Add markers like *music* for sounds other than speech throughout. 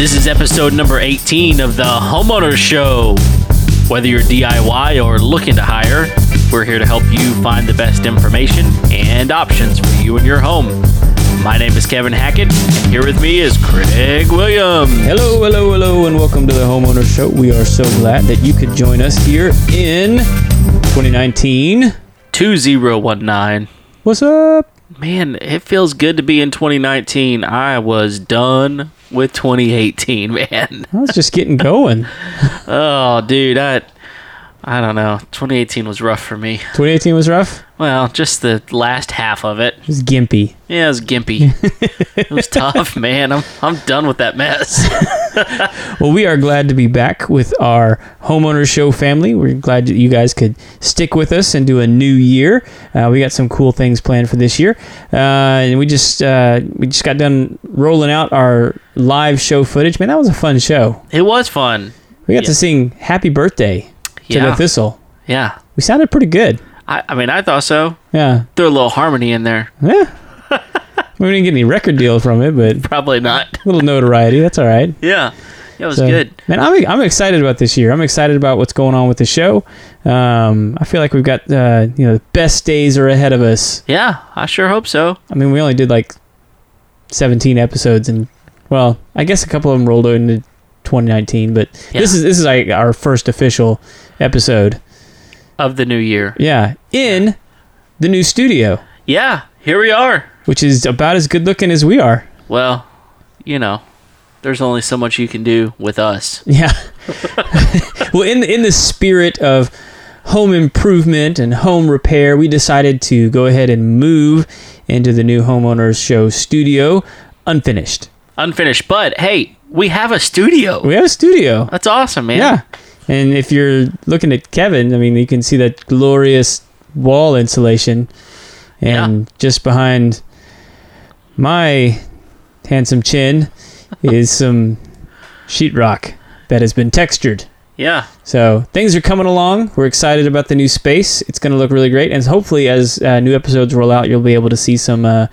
This is episode number 18 of the Homeowner Show. Whether you're DIY or looking to hire, we're here to help you find the best information and options for you and your home. My name is Kevin Hackett, and here with me is Craig Williams. Hello, hello, hello, and welcome to the Homeowner Show. We are so glad that you could join us here in 2019. 2019. What's up? Man, it feels good to be in 2019. I was done with 2018, *laughs* man. I was just getting going. Oh, dude, I I don't know. 2018 was rough for me. 2018 was rough. Well, just the last half of it. It was gimpy. Yeah, it was gimpy. *laughs* it was tough, man. I'm I'm done with that mess. *laughs* Well, we are glad to be back with our Homeowner Show family. We're glad that you guys could stick with us and do a new year. Uh, we got some cool things planned for this year, uh, and we just uh, we just got done rolling out our live show footage. Man, that was a fun show. It was fun. We got Yeah. to sing "Happy Birthday" to Yeah. the Thistle. Yeah. We sounded pretty good. I, I mean, I thought so. Yeah. Threw a little harmony in there. Yeah. *laughs* we didn't get any record deal from it, but *laughs* Probably not. a little notoriety. That's all right. *laughs* Yeah. It was So, good. Man, I'm, I'm excited about this year. I'm excited about what's going on with the show. Um, I feel like we've got, uh, you know, the best days are ahead of us. Yeah, I sure hope so. I mean, we only did like 17 episodes and, well, I guess a couple of them rolled out into 2019, but Yeah. this is, this is like our first official episode. Of the new year. Yeah. In the new studio, Yeah, here we are. which is about as good looking as we are. Well, you know, there's only so much you can do with us. *laughs* Yeah. *laughs* well, in in the spirit of home improvement and home repair, we decided to go ahead and move into the new homeowners show studio, unfinished. Unfinished, but hey, we have a studio. We have a studio. That's awesome, man. Yeah. And if you're looking at Kevin, I mean, you can see that glorious wall insulation, and just behind my handsome chin *laughs* is some sheetrock that has been textured. Yeah. So things are coming along. We're excited about the new space. It's going to look really great, and hopefully, as uh, new episodes roll out, you'll be able to see some uh,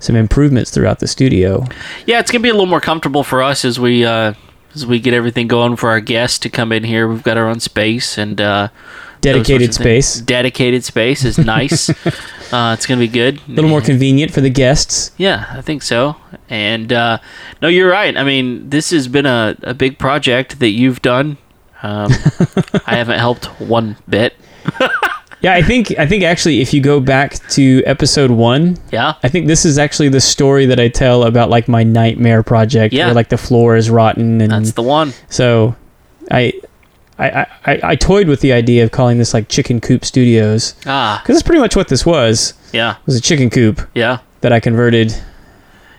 some improvements throughout the studio. Yeah, it's gonna be a little more comfortable for us as we uh, as we get everything going for our guests to come in here. We've got our own space and uh, Dedicated things. space, Dedicated space is nice. *laughs* uh, it's gonna be good. a little more convenient for the guests. Yeah, I think so. And uh, no, you're right. I mean, this has been a, a big project that you've done. Um, *laughs* I haven't helped one bit. *laughs* Yeah, I think I think actually, if you go back to episode one, Yeah. I think this is actually the story that I tell about like my nightmare project, Yeah. where like the floor is rotten, and That's the one. so I. I, I, I toyed with the idea of calling this like Chicken Coop Studios Ah, because that's pretty much what this was. yeah, It was a chicken coop yeah, that I converted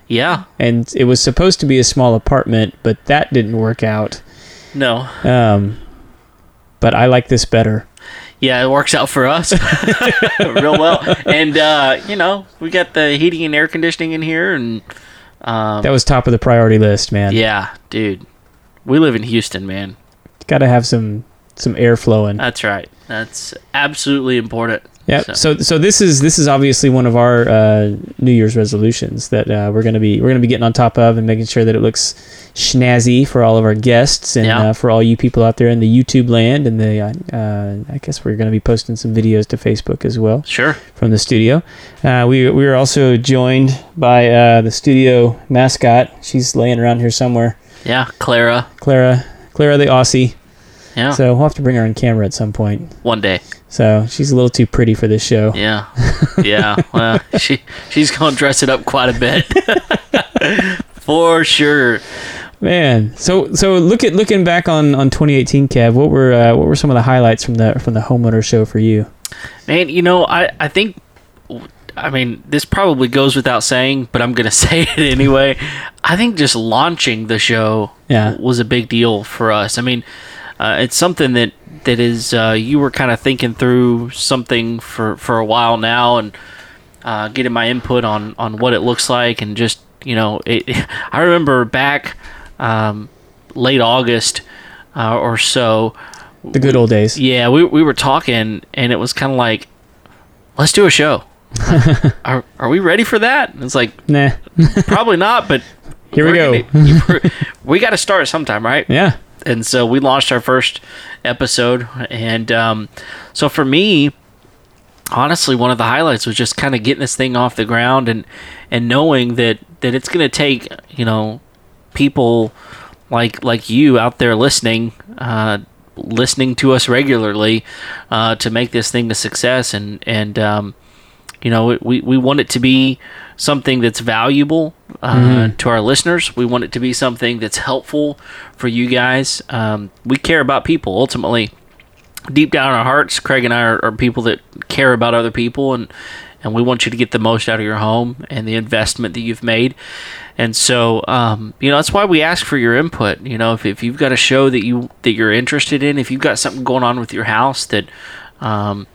yeah. and it was supposed to be a small apartment, but that didn't work out. No, Um, but I like this better. Yeah, it works out for us *laughs* real well. And uh, you know, we got the heating and air conditioning in here, and um, That was top of the priority list, man. yeah, dude, we live in Houston, man. Got to have some some air flowing. That's right. That's absolutely important. Yeah. so- So so this is this is obviously one of our uh, New Year's resolutions that uh, we're gonna be we're gonna be getting on top of and making sure that it looks snazzy for all of our guests and Yeah. uh, for all you people out there in the YouTube land and the uh, uh, I guess we're gonna be posting some videos to Facebook as well. Sure. from the studio. Uh, we we were also joined by uh, the studio mascot. She's laying around here somewhere. Yeah, Clara. Clara, Clara the Aussie. Yeah, So we'll have to bring her on camera at some point. one day. So she's a little too pretty for this show. Yeah, *laughs* yeah. Well, she she's gonna dress it up quite a bit, *laughs* for sure. Man, so so look at looking back on, on 2018, Kev. What were uh, what were some of the highlights from the from the homeowner show for you? Man, you know, I I think. I mean, this probably goes without saying, but I'm gonna *laughs* say it anyway. I think just launching the show Yeah. was a big deal for us. I mean, uh, it's something that that is uh, you were kind of thinking through something for for a while now, and uh, getting my input on on what it looks like, and just you know, it, *laughs* I remember back um, late August uh, or so. The good old days. Yeah, we we were talking, and it was kind of like, let's do a show. *laughs* are are we ready for that? And it's like Nah. probably not, but *laughs* Here we go. gonna- we got to start sometime, right? Yeah. And so we launched our first episode. And um, so for me honestly one of the highlights was just kind of getting this thing off the ground and and knowing that that it's going to take you know people like like you out there listening uh, listening to us regularly uh, to make this thing a success. And and um, you know we, we want it to be something that's valuable uh, to our listeners. We want it to be something that's helpful for you guys. Um, we care about people. Ultimately deep down in our hearts craig and i are, are people that care about other people and and we want you to get the most out of your home and the investment that you've made. And so um, you know that's why we ask for your input. You know if, if you've got a show that you that you're interested in if you've got something going on with your house that um,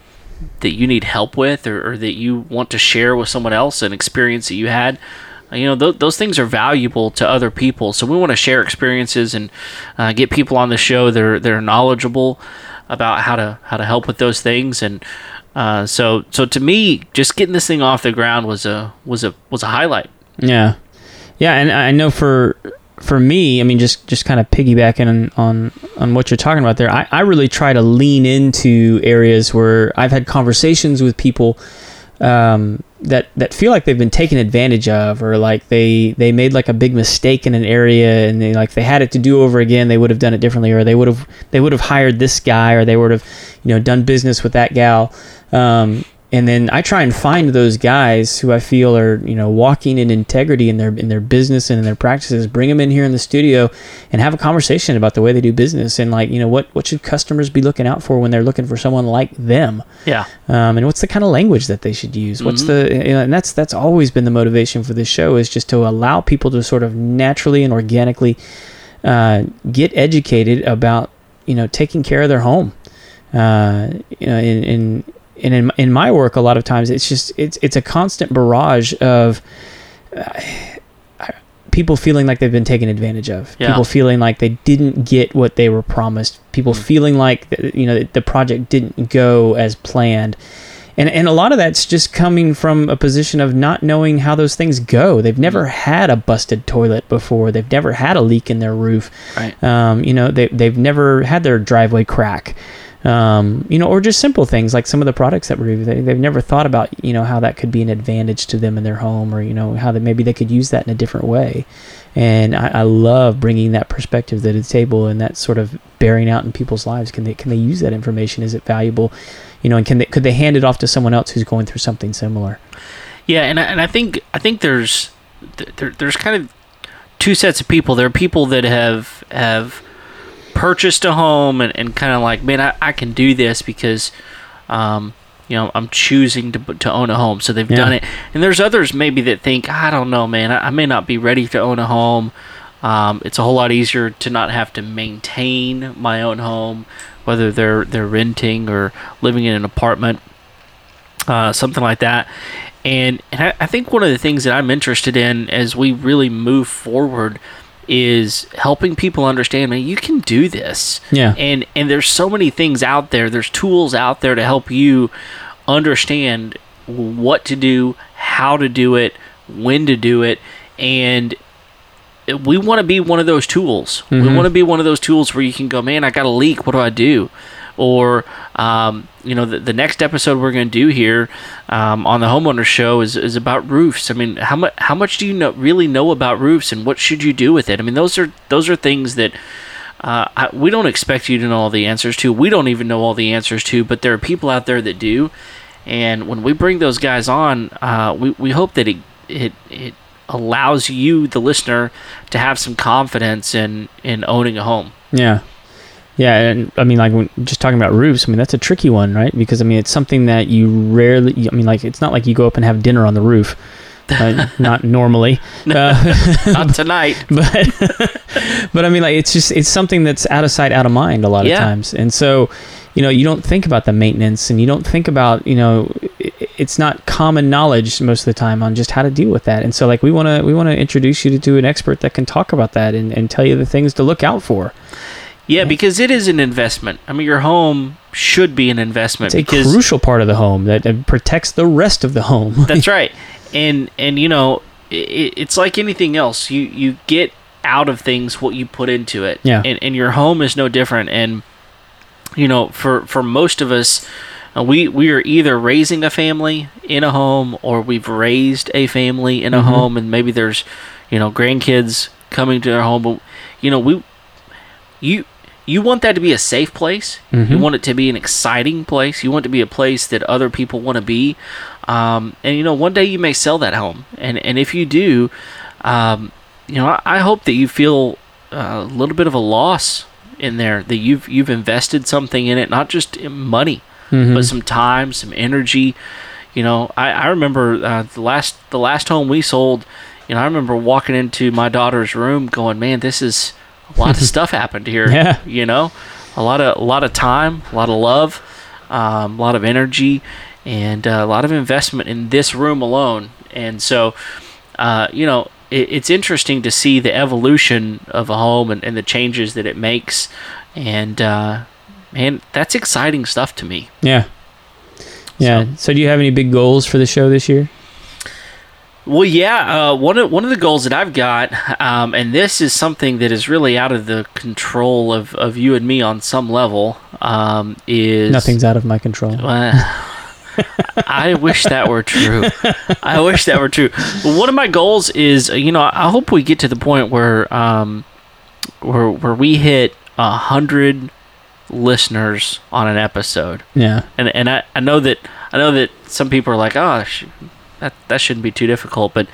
that you need help with or, or that you want to share with someone else an experience that you had uh, you know th- those things are valuable to other people. So we want to share experiences and uh, get people on the show that are, that are knowledgeable about how to how to help with those things. And uh, so so to me just getting this thing off the ground was a was a was a highlight. Yeah, yeah, and I know for for me, I mean, just just kind of piggybacking on on, on what you're talking about there. I, I really try to lean into areas where I've had conversations with people um, that that feel like they've been taken advantage of, or like they they made like a big mistake in an area, and they like they had it to do over again, they would have done it differently, or they would have they would have hired this guy, or they would have you know done business with that gal. Um, and then I try and find those guys who I feel are you know walking in integrity in their in their business and in their practices. Bring them in here in the studio and have a conversation about the way they do business and like you know what what should customers be looking out for when they're looking for someone like them, yeah um, and what's the kind of language that they should use. What's the you know, and that's that's always been the motivation for this show is just to allow people to sort of naturally and organically uh, get educated about you know taking care of their home. Uh, you know, in, in and in, in my work, a lot of times it's just it's it's a constant barrage of uh, people feeling like they've been taken advantage of. Yeah. People feeling like they didn't get what they were promised. People feeling like you know the project didn't go as planned. And, and a lot of that's just coming from a position of not knowing how those things go. They've never had a busted toilet before. They've never had a leak in their roof. right Um, you know, they, they've never had their driveway crack. Um, you know, or just simple things like some of the products that we they, they've never thought about, you know, how that could be an advantage to them in their home or, you know, how that maybe they could use that in a different way. And I, I love bringing that perspective to the table and that sort of bearing out in people's lives. Can they, can they use that information? Is it valuable? You know, and can they, could they hand it off to someone else who's going through something similar? Yeah, and I, and I think I think there's there, there's kind of two sets of people. There are people that have have purchased a home and, and kind of like, man, I, I can do this because, um, you know, I'm choosing to to own a home, so they've Yeah. done it. And there's others maybe that think, I don't know, man, I, I may not be ready to own a home. Um, it's a whole lot easier to not have to maintain my own home, whether they're they're renting or living in an apartment uh, something like that. And, and I, I think one of the things that I'm interested in as we really move forward is helping people understand, man, you can do this. Yeah. And and there's so many things out there. There's tools out there to help you understand what to do, how to do it, when to do it, and we want to be one of those tools. We Mhm. want to be one of those tools where you can go, man, I got a leak. What do I do? Or, um, you know, the, the next episode we're going to do here um, on the homeowner show is, is about roofs. I mean, how much how much do you know really know about roofs, and what should you do with it? I mean, those are those are things that uh, I, we don't expect you to know all the answers to. We don't even know all the answers to, but there are people out there that do. And when we bring those guys on, uh, we, we hope that it, it it allows you, the listener, to have some confidence in in owning a home. Yeah. Yeah, and I mean, like, just talking about roofs, I mean, that's a tricky one, right? Because, I mean, it's something that you rarely, I mean, like, it's not like you go up and have dinner on the roof. Uh, *laughs* not normally. *laughs* Uh, *laughs* Not tonight. but but I mean like it's just it's something that's out of sight out of mind a lot of Yeah. times and so you know you don't think about the maintenance and you don't think about you know it's not common knowledge most of the time on just how to deal with that and so like we want to we want to introduce you to, to an expert that can talk about that and, and tell you the things to look out for Yeah, because it is an investment. I mean, your home should be an investment it's a because crucial part of the home that, that protects the rest of the home That's *laughs* right. And and you know, it, it's like anything else. You you get out of things what you put into it. Yeah. And and your home is no different. And you know, for for most of us, uh, we we are either raising a family in a home or we've raised a family in a Mhm. home, and maybe there's you know grandkids coming to their home. But you know, we you you want that to be a safe place. You Mhm. want it to be an exciting place. You want it to be a place that other people want to be. Um, and you know, one day you may sell that home, and and if you do, um, you know, I, I hope that you feel a little bit of a loss in there that you've you've invested something in it, not just in money, Mhm. but some time, some energy. You know, I, I remember uh, the last the last home we sold. You know, I remember walking into my daughter's room, going, "Man, this is a lot of stuff happened here." Yeah. You know, a lot of a lot of time, a lot of love, um, a lot of energy, and uh, a lot of investment in this room alone. And so, uh, you know, it, it's interesting to see the evolution of a home and, and the changes that it makes. And uh, man, that's exciting stuff to me. Yeah. Yeah. So, do you have any big goals for the show this year? Well, yeah. Uh, one of one of the goals that I've got, um, and this is something that is really out of the control of, of you and me on some level, um, is Nothing's out of my control. Uh, *laughs* I wish that were true. I wish that were true. One of my goals is, you know, I hope we get to the point where, um, where where we hit a hundred listeners on an episode. Yeah. And and I, I know that I know that some people are like, oh, that that shouldn't be too difficult. But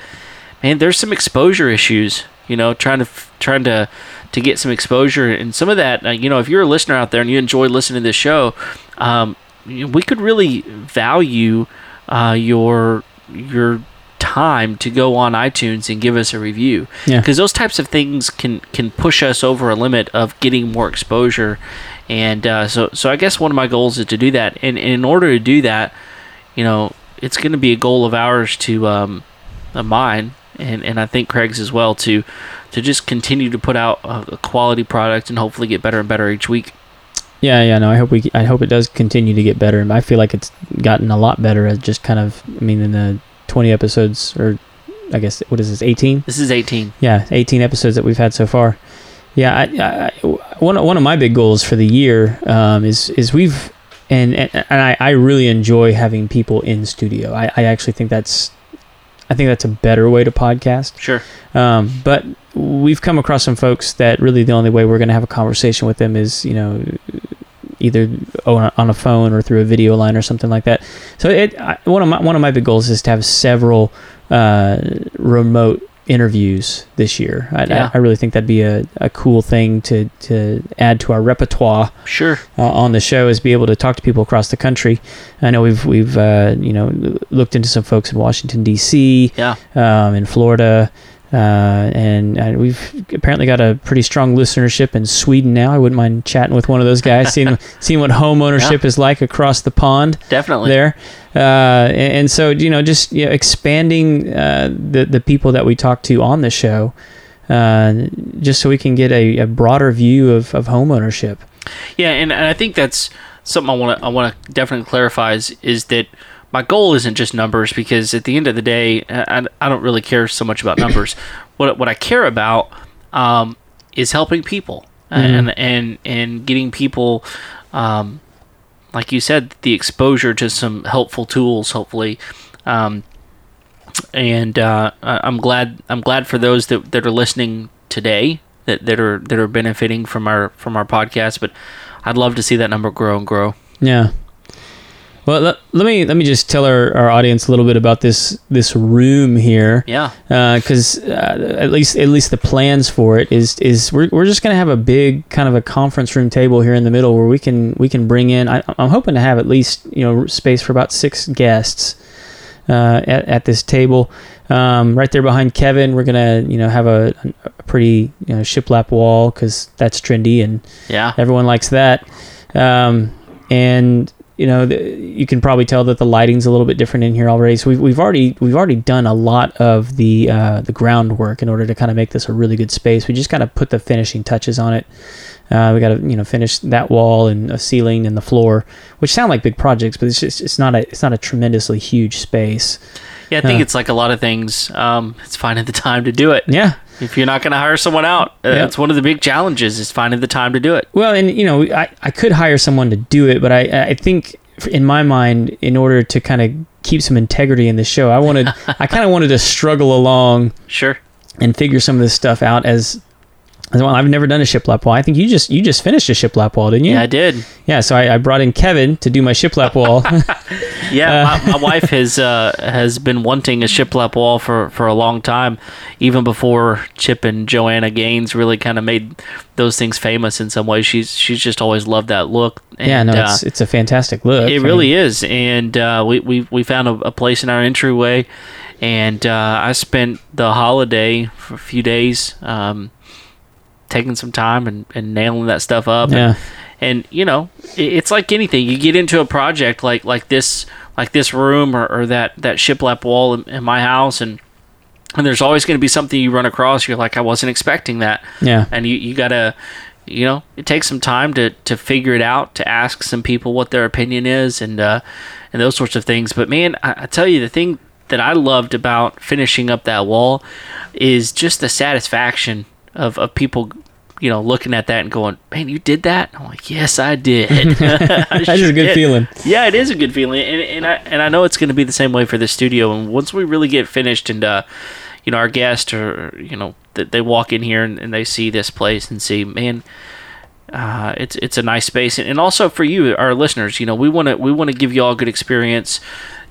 man, there's some exposure issues. You know, trying to trying to to get some exposure and some of that. Uh, you know, if you're a listener out there and you enjoy listening to this show, um, we could really value uh, your your time to go on iTunes and give us a review Yeah. because those types of things can can push us over a limit of getting more exposure and uh, so so I guess one of my goals is to do that and, and in order to do that you know it's going to be a goal of ours to um, of mine and and I think Craig's as well to to just continue to put out a, a quality product and hopefully get better and better each week Yeah, yeah, no. I hope we. I hope it does continue to get better. I feel like it's gotten a lot better. As just kind of. I mean, in the twenty episodes, or I guess what is this? Eighteen. this is 18 Yeah, eighteen episodes that we've had so far. Yeah, I, I, I- one one of my big goals for the year um, is is we've and and, and I, I really enjoy having people in studio. I, I actually think that's I think that's a better way to podcast. sure Um, but we've come across some folks that really the only way we're going to have a conversation with them is, you know, either on a, phone or through a video line or something like that. So it I, one of my one of my big goals is to have several uh, remote interviews this year. I, Yeah. I, I really think that'd be a, a cool thing to to add to our repertoire sure uh, on the show is be able to talk to people across the country. I know we've we've uh, you know looked into some folks in Washington D.C yeah um, in Florida, uh, and, and we've apparently got a pretty strong listenership in Sweden now. I wouldn't mind chatting with one of those guys, seeing *laughs* seeing what home ownership is like across the pond definitely there. Uh, and, and so you know, just you know, expanding uh, the the people that we talk to on the show. Uh, just so we can get a, a broader view of, of home ownership. Yeah, and, and I think that's something I want to I want to definitely clarify is, is that my goal isn't just numbers because at the end of the day, I, I don't really care so much about numbers. *coughs* what what I care about um, is helping people and and and getting people, um, like you said, the exposure to some helpful tools, hopefully. Um, and uh, I'm glad I'm glad for those that, that are listening today that, that are that are benefiting from our from our podcast. But I'd love to see that number grow and grow. Yeah. Well, let, let me let me just tell our, our audience a little bit about this this room here, Yeah, because uh, at least at least the plans for it is is we're, we're just gonna have a big kind of a conference room table here in the middle where we can we can bring in. I, I'm hoping to have at least you know space for about six guests uh, at at this table. Um, right there behind Kevin, we're gonna you know have a, a pretty you know shiplap wall because that's trendy and yeah, everyone likes that um, and you know, the, you can probably tell that the lighting's a little bit different in here already. So we've, we've already we've already done a lot of the uh, the groundwork in order to kind of make this a really good space. We just kind of put the finishing touches on it. Uh, we got to you know finish that wall and a ceiling and the floor, which sound like big projects, but it's just it's not a it's not a tremendously huge space. Yeah, I think Uh. it's like a lot of things. Um, it's finding the time to do it. Yeah, If you're not going to hire someone out, uh, Yeah. that's one of the big challenges is finding the time to do it. Well, and you know, I, I could hire someone to do it, but I I think in my mind, in order to kind of keep some integrity in the show, I wanted *laughs* I kind of wanted to struggle along Sure. and figure some of this stuff out as. I've never done a shiplap wall. I think you just you just finished a shiplap wall, didn't you? Yeah, I did. Yeah, so I, I brought in Kevin to do my shiplap wall. *laughs* *laughs* Yeah, Uh, my, my *laughs* wife has uh, has been wanting a shiplap wall for, for a long time, even before Chip and Joanna Gaines really kind of made those things famous in some way. She's she's just always loved that look. And, yeah, no, uh, it's it's a fantastic look. it I really mean, is, and uh, we, we we found a, a place in our entryway, and uh, I spent the holiday for a few days, um, taking some time and, and nailing that stuff up. Yeah. And, and you know, it, it's like anything. You get into a project like like this like this room or, or that that shiplap wall in, in my house, and and there's always going to be something you run across. You're like, I wasn't expecting that Yeah. and you, you gotta you know it takes some time to to figure it out to ask some people what their opinion is and uh and those sorts of things but man I, I tell you the thing that i loved about finishing up that wall is just the satisfaction of of people you know looking at that and going man you did that i'm like yes i did *laughs* That's a *laughs* good feeling. yeah, it is a good feeling, and and I and I know it's going to be the same way for the studio. And once we really get finished, and uh, you know, our guest or you know, that they walk in here and, and they see this place and see, man, uh, it's it's a nice space, and, and also for you, our listeners, you know, we want to we want to give you all a good experience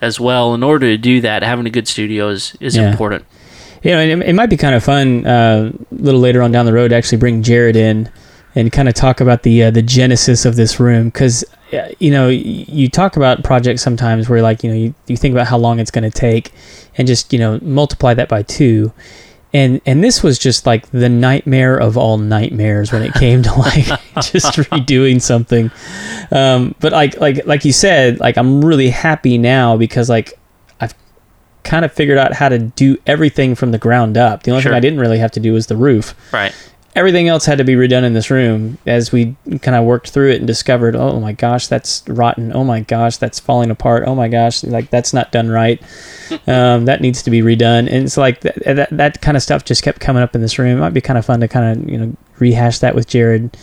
as well. In order to do that, having a good studio is is Yeah. important. You know, and it, it might be kind of fun uh, a little later on down the road to actually bring Jared in and kind of talk about the uh, the genesis of this room. Because you know you talk about projects sometimes where like you know you, you think about how long it's going to take and just you know multiply that by two. And and this was just like the nightmare of all nightmares when it came to like *laughs* *laughs* just redoing something. Um but like like like you said like i'm really happy now because like kind of figured out how to do everything from the ground up. The only Sure. thing i didn't really have to do was the roof. Right. everything else had to be redone in this room as we kind of worked through it and discovered oh my gosh that's rotten. Oh my gosh that's falling apart. Oh my gosh like that's not done right. *laughs* Um, that needs to be redone. And it's like that, that, that kind of stuff just kept coming up in this room. It might be kind of fun to kind of you know rehash that with jared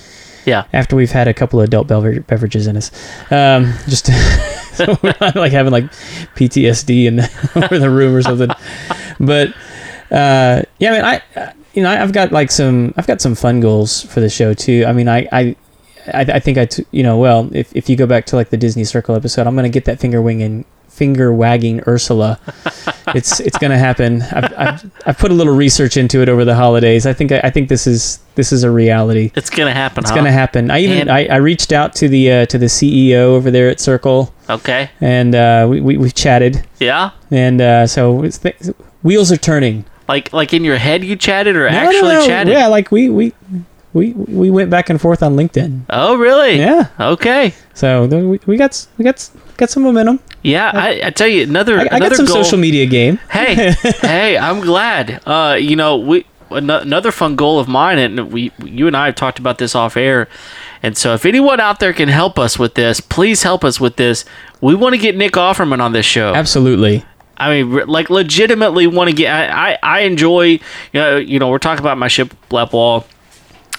Yeah. after we've had a couple of adult bever- beverages in us um, just *laughs* so we're not like having like ptsd in the, *laughs* over the room or something but uh, yeah, I mean, I, uh, you know, I've got like some, I've got some fun goals for the show too. I mean, I, I, I, I think I, t- you know, well, if, if you go back to like the Disney Circle episode, I'm gonna get that finger winging, finger wagging Ursula. it's, it's gonna happen. I've, I've, I've put a little research into it over the holidays. I think, I, think this is, this is a reality. It's gonna happen. It's huh? gonna happen. I even, And- I, I reached out to the, uh, to the CEO over there at Circle, Okay. and uh, we, we, we've chatted, Yeah. and uh, so it's th- wheels are turning. Like like in your head you chatted or No, no, actually no. chatted? Yeah, like we we we we went back and forth on LinkedIn. Oh really? Yeah, Okay. so we, we got we got got some momentum. Yeah, I, I tell you another I, I another got some goal. social media game. hey, *laughs* hey, I'm glad. Uh, you know, we another fun goal of mine, and we, you and I have talked about this off air. And so, if anyone out there can help us with this, please help us with this. We want to get Nick Offerman on this show. Absolutely. I mean, like, legitimately want to get. I, I, I enjoy. You know, you know, we're talking about my ship lap wall.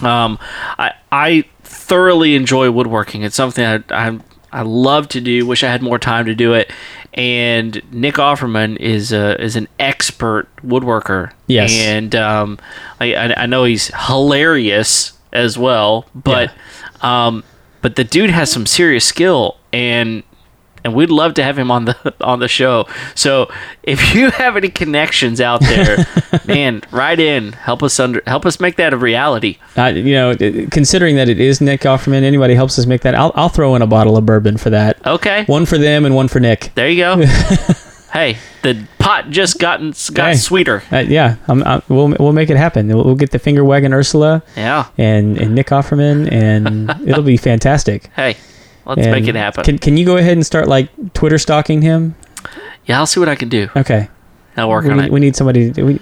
Um, I, I thoroughly enjoy woodworking. It's something I, I, I love to do. Wish I had more time to do it. And Nick Offerman is a, is an expert woodworker. Yes. and um, I, I I know he's hilarious as well, but um, but the dude has some serious skill and and we'd love to have him on the *laughs* on the show. So if you *laughs* have any connections out there, *laughs* man, write in, help us under help us make that a reality. Uh, you know, considering that it is Nick Offerman, anybody helps us make that. I'll I'll throw in a bottle of bourbon for that. Okay, One for them and one for Nick. there you go. hey, the pot just gotten got Hey. sweeter. Uh, yeah, I'm, i we'll we'll make it happen. We'll, we'll get the finger wagging Ursula Yeah. and and Nick Offerman, and it'll be fantastic. Hey, Let's And make it happen. Can Can you go ahead and start like Twitter stalking him? yeah, I'll see what I can do. Okay. I'll work we, on need, it. we need somebody. To, we,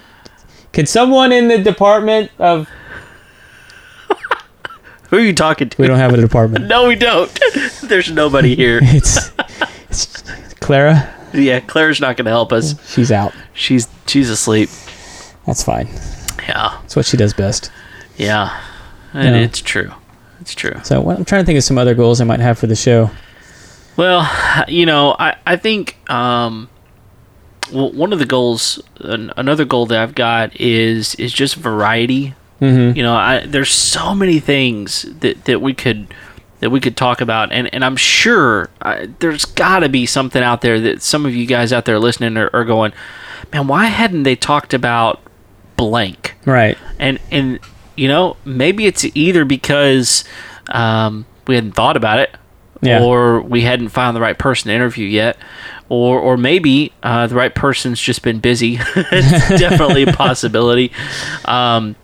can someone in the department of? *laughs* Who are you talking to? We don't have a department. *laughs* No, we don't. *laughs* There's nobody here. it's, it's Clara. yeah, Clara's not going to help us. She's out. She's she's asleep. That's fine. Yeah, That's what she does best. yeah, and Yeah. it's true. It's true. So what, I'm trying to think of some other goals I might have for the show. Well, you know, I I think um, well, one of the goals, an, another goal that I've got is is just variety. Mm-hmm. You know, I there's so many things that that we could that we could talk about, and and I'm sure I, there's got to be something out there that some of you guys out there listening are, are going, man, why hadn't they talked about blank? Right. and and you know maybe it's either because um, we hadn't thought about it Yeah. or we hadn't found the right person to interview yet or or maybe uh, the right person's just been busy *laughs* it's definitely a possibility um,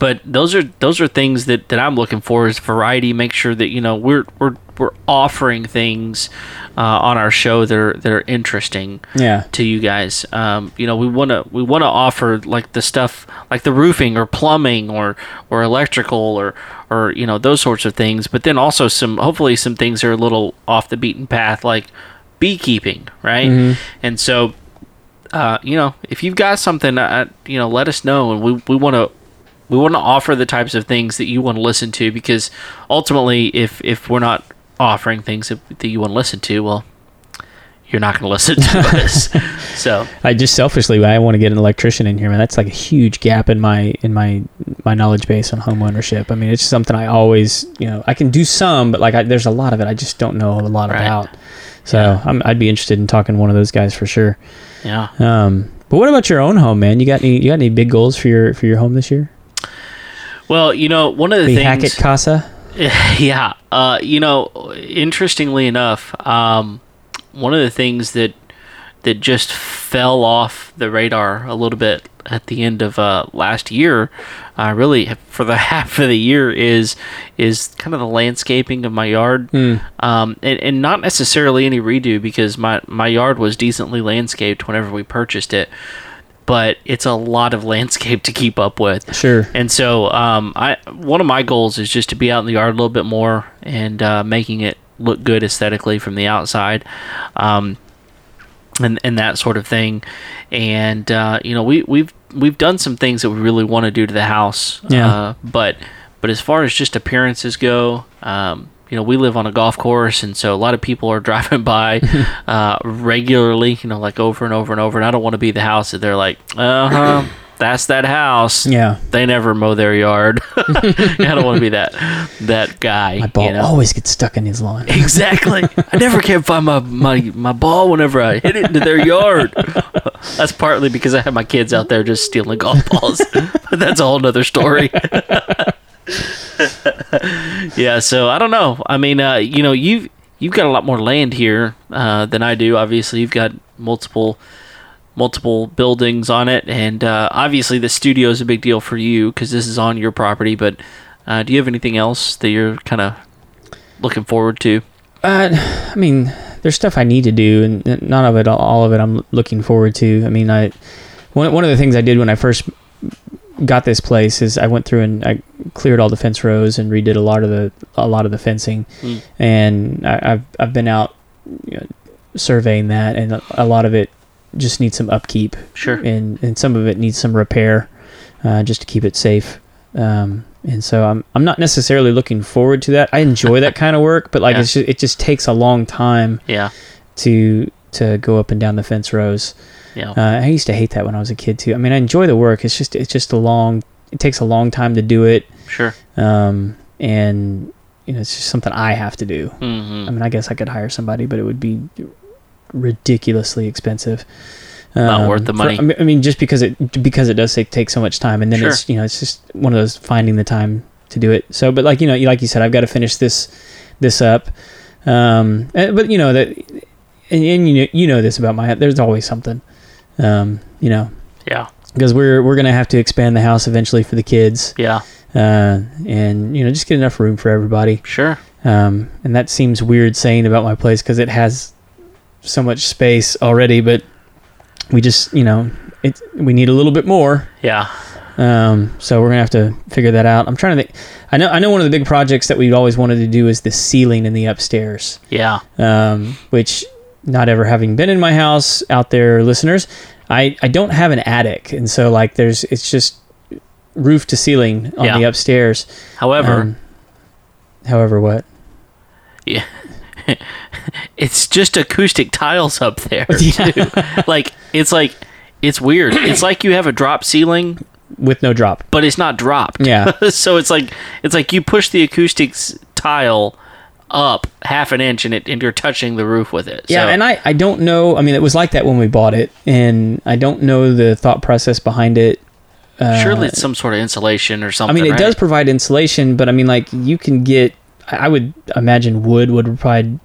but those are those are things that, that I'm looking for is variety make sure that you know we're we're we're offering things uh, on our show that are that are interesting Yeah. to you guys. Um, you know, we want to we want to offer like the stuff like the roofing or plumbing or or electrical or or you know those sorts of things. But then also some hopefully some things that are a little off the beaten path like beekeeping, right? And so, uh, you know, if you've got something, uh, you know, let us know, and we we want to we want to offer the types of things that you want to listen to because ultimately if if we're not offering things that, that you want to listen to well you're not going *laughs* to listen to us *laughs* so I just selfishly I want to get an electrician in here, man. That's like a huge gap in my in my my knowledge base on home ownership. I mean, it's something I always, you know, I can do some, but like I, there's a lot of it I just don't know a lot Right. about. So I'm, I'd be interested in talking to one of those guys for sure. yeah Um, but what about your own home, man? You got any you got any big goals for your for your home this year? well you know one of the The things Hackett Casa. *laughs* yeah uh, you know interestingly enough um, one of the things that that just fell off the radar a little bit at the end of uh, last year uh, really *laughs* for the half of the year is is kind of the landscaping of my yard Hmm. um, and, and not necessarily any redo because my, my yard was decently landscaped whenever we purchased it but it's a lot of landscape to keep up with Sure. and so, um, I one of my goals is just to be out in the yard a little bit more and uh, making it look good aesthetically from the outside, um, and and that sort of thing. And uh, you know, we we've we've done some things that we really want to do to the house. Yeah. Uh, but but as far as just appearances go, um, you know, we live on a golf course, and so a lot of people are *laughs* driving by *laughs* uh, regularly. You know, like over and over and over. And I don't want to be the house that they're like, uh huh. *clears throat* That's that house Yeah. they never mow their yard. *laughs* I don't want to be that that guy. My ball you know? always gets stuck in his lawn. Exactly. I never can find my, my my ball whenever I hit it into their yard. That's partly because I have my kids out there just stealing golf balls. but that's a whole nother story. *laughs* yeah, so I don't know. I mean, uh, you know, you've you've got a lot more land here uh, than I do. Obviously, you've got multiple multiple buildings on it, and uh, obviously the studio is a big deal for you because this is on your property. But uh, do you have anything else that you're kind of looking forward to? Uh, I mean, there's stuff I need to do, and none of it, all of it, I'm looking forward to. I mean, I one one of the things I did when I first got this place is I went through and I cleared all the fence rows and redid a lot of the a lot of the fencing, Mm. and I, I've I've been out you know, surveying that, and a, lot of it just needs some upkeep, Sure. and and some of it needs some repair, uh, just to keep it safe. Um, and so I'm I'm not necessarily looking forward to that. I enjoy that kind of work, but like Yeah. it's just, it just takes a long time Yeah. to to go up and down the fence rows. Yeah. Uh, I used to hate that when I was a kid too. I mean, I enjoy the work. It's just it's just a long. It takes a long time to do it, sure. um, and you know it's just something I have to do. hmm I mean, I guess I could hire somebody, but it would be ridiculously expensive. Um, Not worth the money. I mean- I mean, just because it because it does take, take so much time, and then Sure. it's you know it's just one of those finding the time to do it. So, but like you know, like you said, I've got to finish this this up. Um, but you know that, and, and you know you know this about my there's always something. Um, you know, Yeah. because we're we're gonna have to expand the house eventually for the kids, Yeah. uh, and you know just get enough room for everybody. Sure. Um, and that seems weird saying about my place because it has so much space already, but we just, you know, it, we need a little bit more. Yeah. Um, so we're gonna have to figure that out. I'm trying to think. I know I know one of the big projects that we've always wanted to do is the ceiling in the upstairs. Yeah. Um, which not ever having been in my house out there, listeners, I I don't have an attic, and so like there's it's just roof to ceiling on Yeah. the upstairs. However, Um, however, what? yeah. *laughs* it's just acoustic tiles up there. *laughs* Yeah. like it's like it's weird. *clears throat* It's like you have a drop ceiling, With no drop. but it's not dropped. Yeah. *laughs* so it's like it's like you push the acoustics tile up half an inch and it and you're touching the roof with it. Yeah, and I, I don't know. I mean, it was like that when we bought it, and I don't know the thought process behind it. Uh, surely it's some sort of insulation or something. I mean, it right? does provide insulation, but I mean, like you can get. I I would imagine wood would provide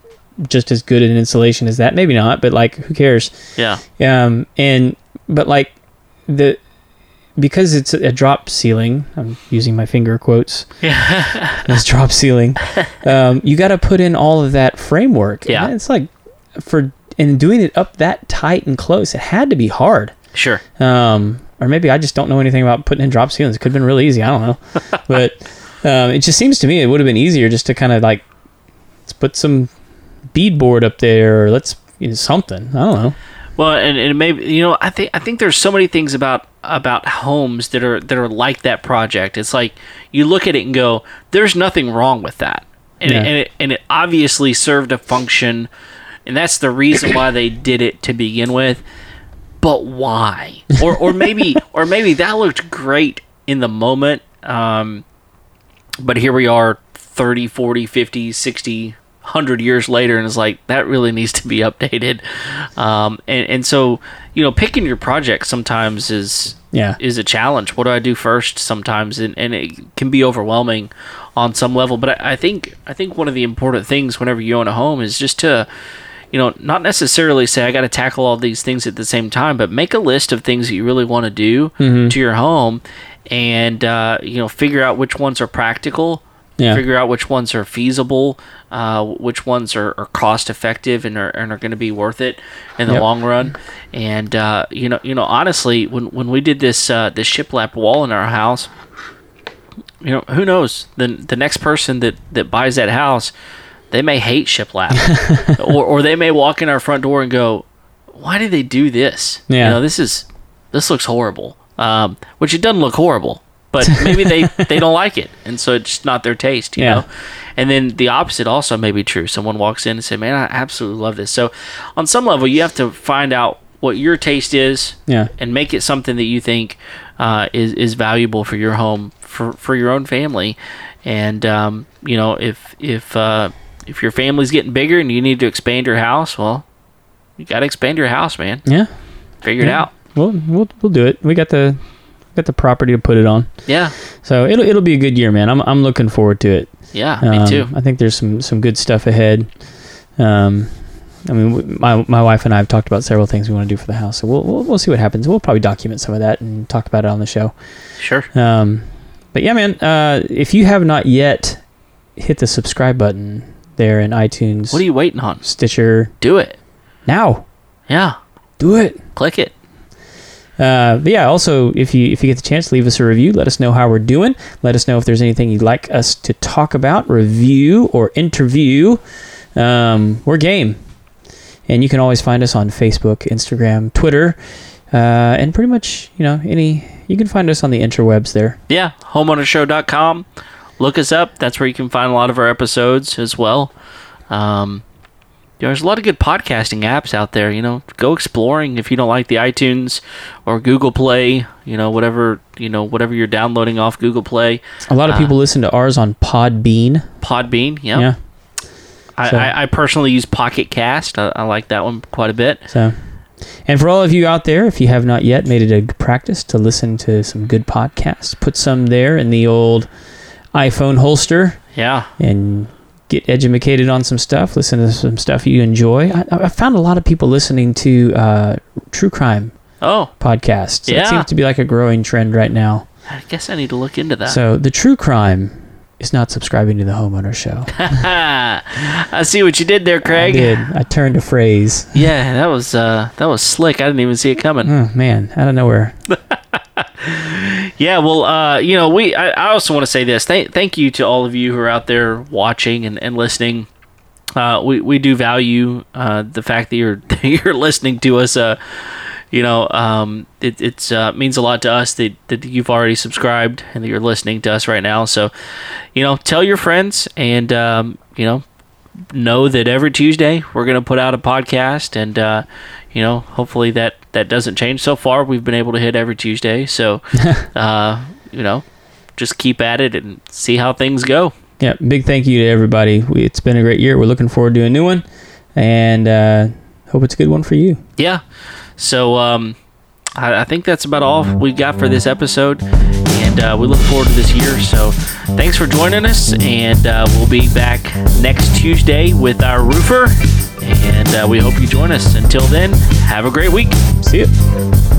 just as good an insulation as that. Maybe not, but like, who cares? Yeah. Um, and but like the because it's a drop ceiling. I'm using my finger quotes. Yeah. It's drop ceiling. Um, you got to put in all of that framework. Yeah. And it's like for and doing it up that tight and close. It had to be hard. Sure. Um, or maybe I just don't know anything about putting in drop ceilings. It could have been really easy. I don't know. *laughs* but um, it just seems to me it would have been easier just to kind of like let's put some beadboard up there or let's you know, something. I don't know. Well, and, and maybe you know, I think I think there's so many things about about homes that are that are like that project. It's like you look at it and go, "There's nothing wrong with that," and Yeah. it, and it and it obviously served a function, and that's the reason why they did it to begin with. But why? Or or maybe *laughs* or maybe that looked great in the moment, um, but here we are 30, 40, 50, 60, 100 years later and it's like that really needs to be updated. Um, and and so, you know, picking your project sometimes is Yeah. is a challenge. What do I do first sometimes and, and it can be overwhelming on some level, but I, I think I think one of the important things whenever you own a home is just to you know, not necessarily say I got to tackle all these things at the same time, but make a list of things that you really want to do to your home, and uh, you know, figure out which ones are practical, Yeah. figure out which ones are feasible, uh, which ones are, are cost effective and are, and are going to be worth it in the Yep. long run. And uh, you know, you know, honestly, when when we did this uh, this shiplap wall in our house, you know, who knows? The the next person that that buys that house, they may hate shiplap, *laughs* or or they may walk in our front door and go, "Why did they do this? Yeah. You know, this is this looks horrible." Um, which it doesn't look horrible, but *laughs* maybe they they don't like it, and so it's not their taste, you Yeah. know. And then the opposite also may be true. Someone walks in and say, "Man, I absolutely love this." So, on some level, you have to find out what your taste is, Yeah. and make it something that you think uh, is is valuable for your home for for your own family and um, you know if if uh, if your family's getting bigger and you need to expand your house well you got to expand your house man Yeah. figure it out We'll we'll we'll do it. We got the got the property to put it on. yeah So it'll it'll be a good year, man. I'm I'm looking forward to it. yeah Um, me too I think there's some some good stuff ahead. Um, I mean, my my wife and I have talked about several things we want to do for the house, so we'll we'll, we'll see what happens. We'll probably document some of that and talk about it on the show. sure Um, but yeah, man, uh, if you have not yet hit the subscribe button there in iTunes, what are you waiting on Stitcher, do it now yeah do it. click it Uh, but yeah, also if you if you get the chance, leave us a review. Let us know how we're doing. Let us know if there's anything you'd like us to talk about, review, or interview. Um, we're game, and you can always find us on Facebook, Instagram, Twitter, uh, and pretty much you know any. You can find us on the interwebs there. yeah homeownershow.com look us up that's where you can find a lot of our episodes as well um, you know, there's a lot of good podcasting apps out there. You know, go exploring if you don't like the iTunes or Google Play. You know, whatever you know, whatever you're downloading off Google Play, A lot of Uh, people listen to ours on Podbean. Podbean. Yep. Yeah. I, So- I, I personally use Pocket Cast. I, I like that one quite a bit. So, and for all of you out there, if you have not yet made it a practice to listen to some good podcasts, put some there in the old iPhone holster Yeah. and get educated on some stuff. Listen to some stuff you enjoy. I, I found a lot of people listening to uh, true crime Oh, podcasts. That Yeah. seems to be like a growing trend right now. I guess I need to look into that. So the true crime is not subscribing to the homeowner show. *laughs* I see what you did there, I Craig. did. I turned a phrase. Yeah, that was uh, that was slick. I didn't even see it coming. Oh man, out of nowhere. *laughs* Yeah, well, uh, you know, we. I, I also want to say this. Thank, thank you to all of you who are out there watching and, and listening. Uh, we we do value uh, the fact that you're *laughs* you're listening to us. Uh, you know, um, it it's uh, means a lot to us that, that you've already subscribed and that you're listening to us right now. So, you know, tell your friends and um, you know know that every Tuesday we're going to put out a podcast, and uh, you know, hopefully that that doesn't change. So far, we've been able to hit every Tuesday, so *laughs* uh, you know, just keep at it and see how things go. Yeah, big thank you to everybody. We, it's been a great year. We're looking forward to a new one, and uh, hope it's a good one for you. Yeah. So um, I, I think that's about all we got for this episode, and uh, we look forward to this year. So thanks for joining us, and uh, we'll be back next Tuesday with our roofer, and uh, we hope you join us. Until then, have a great week. See you.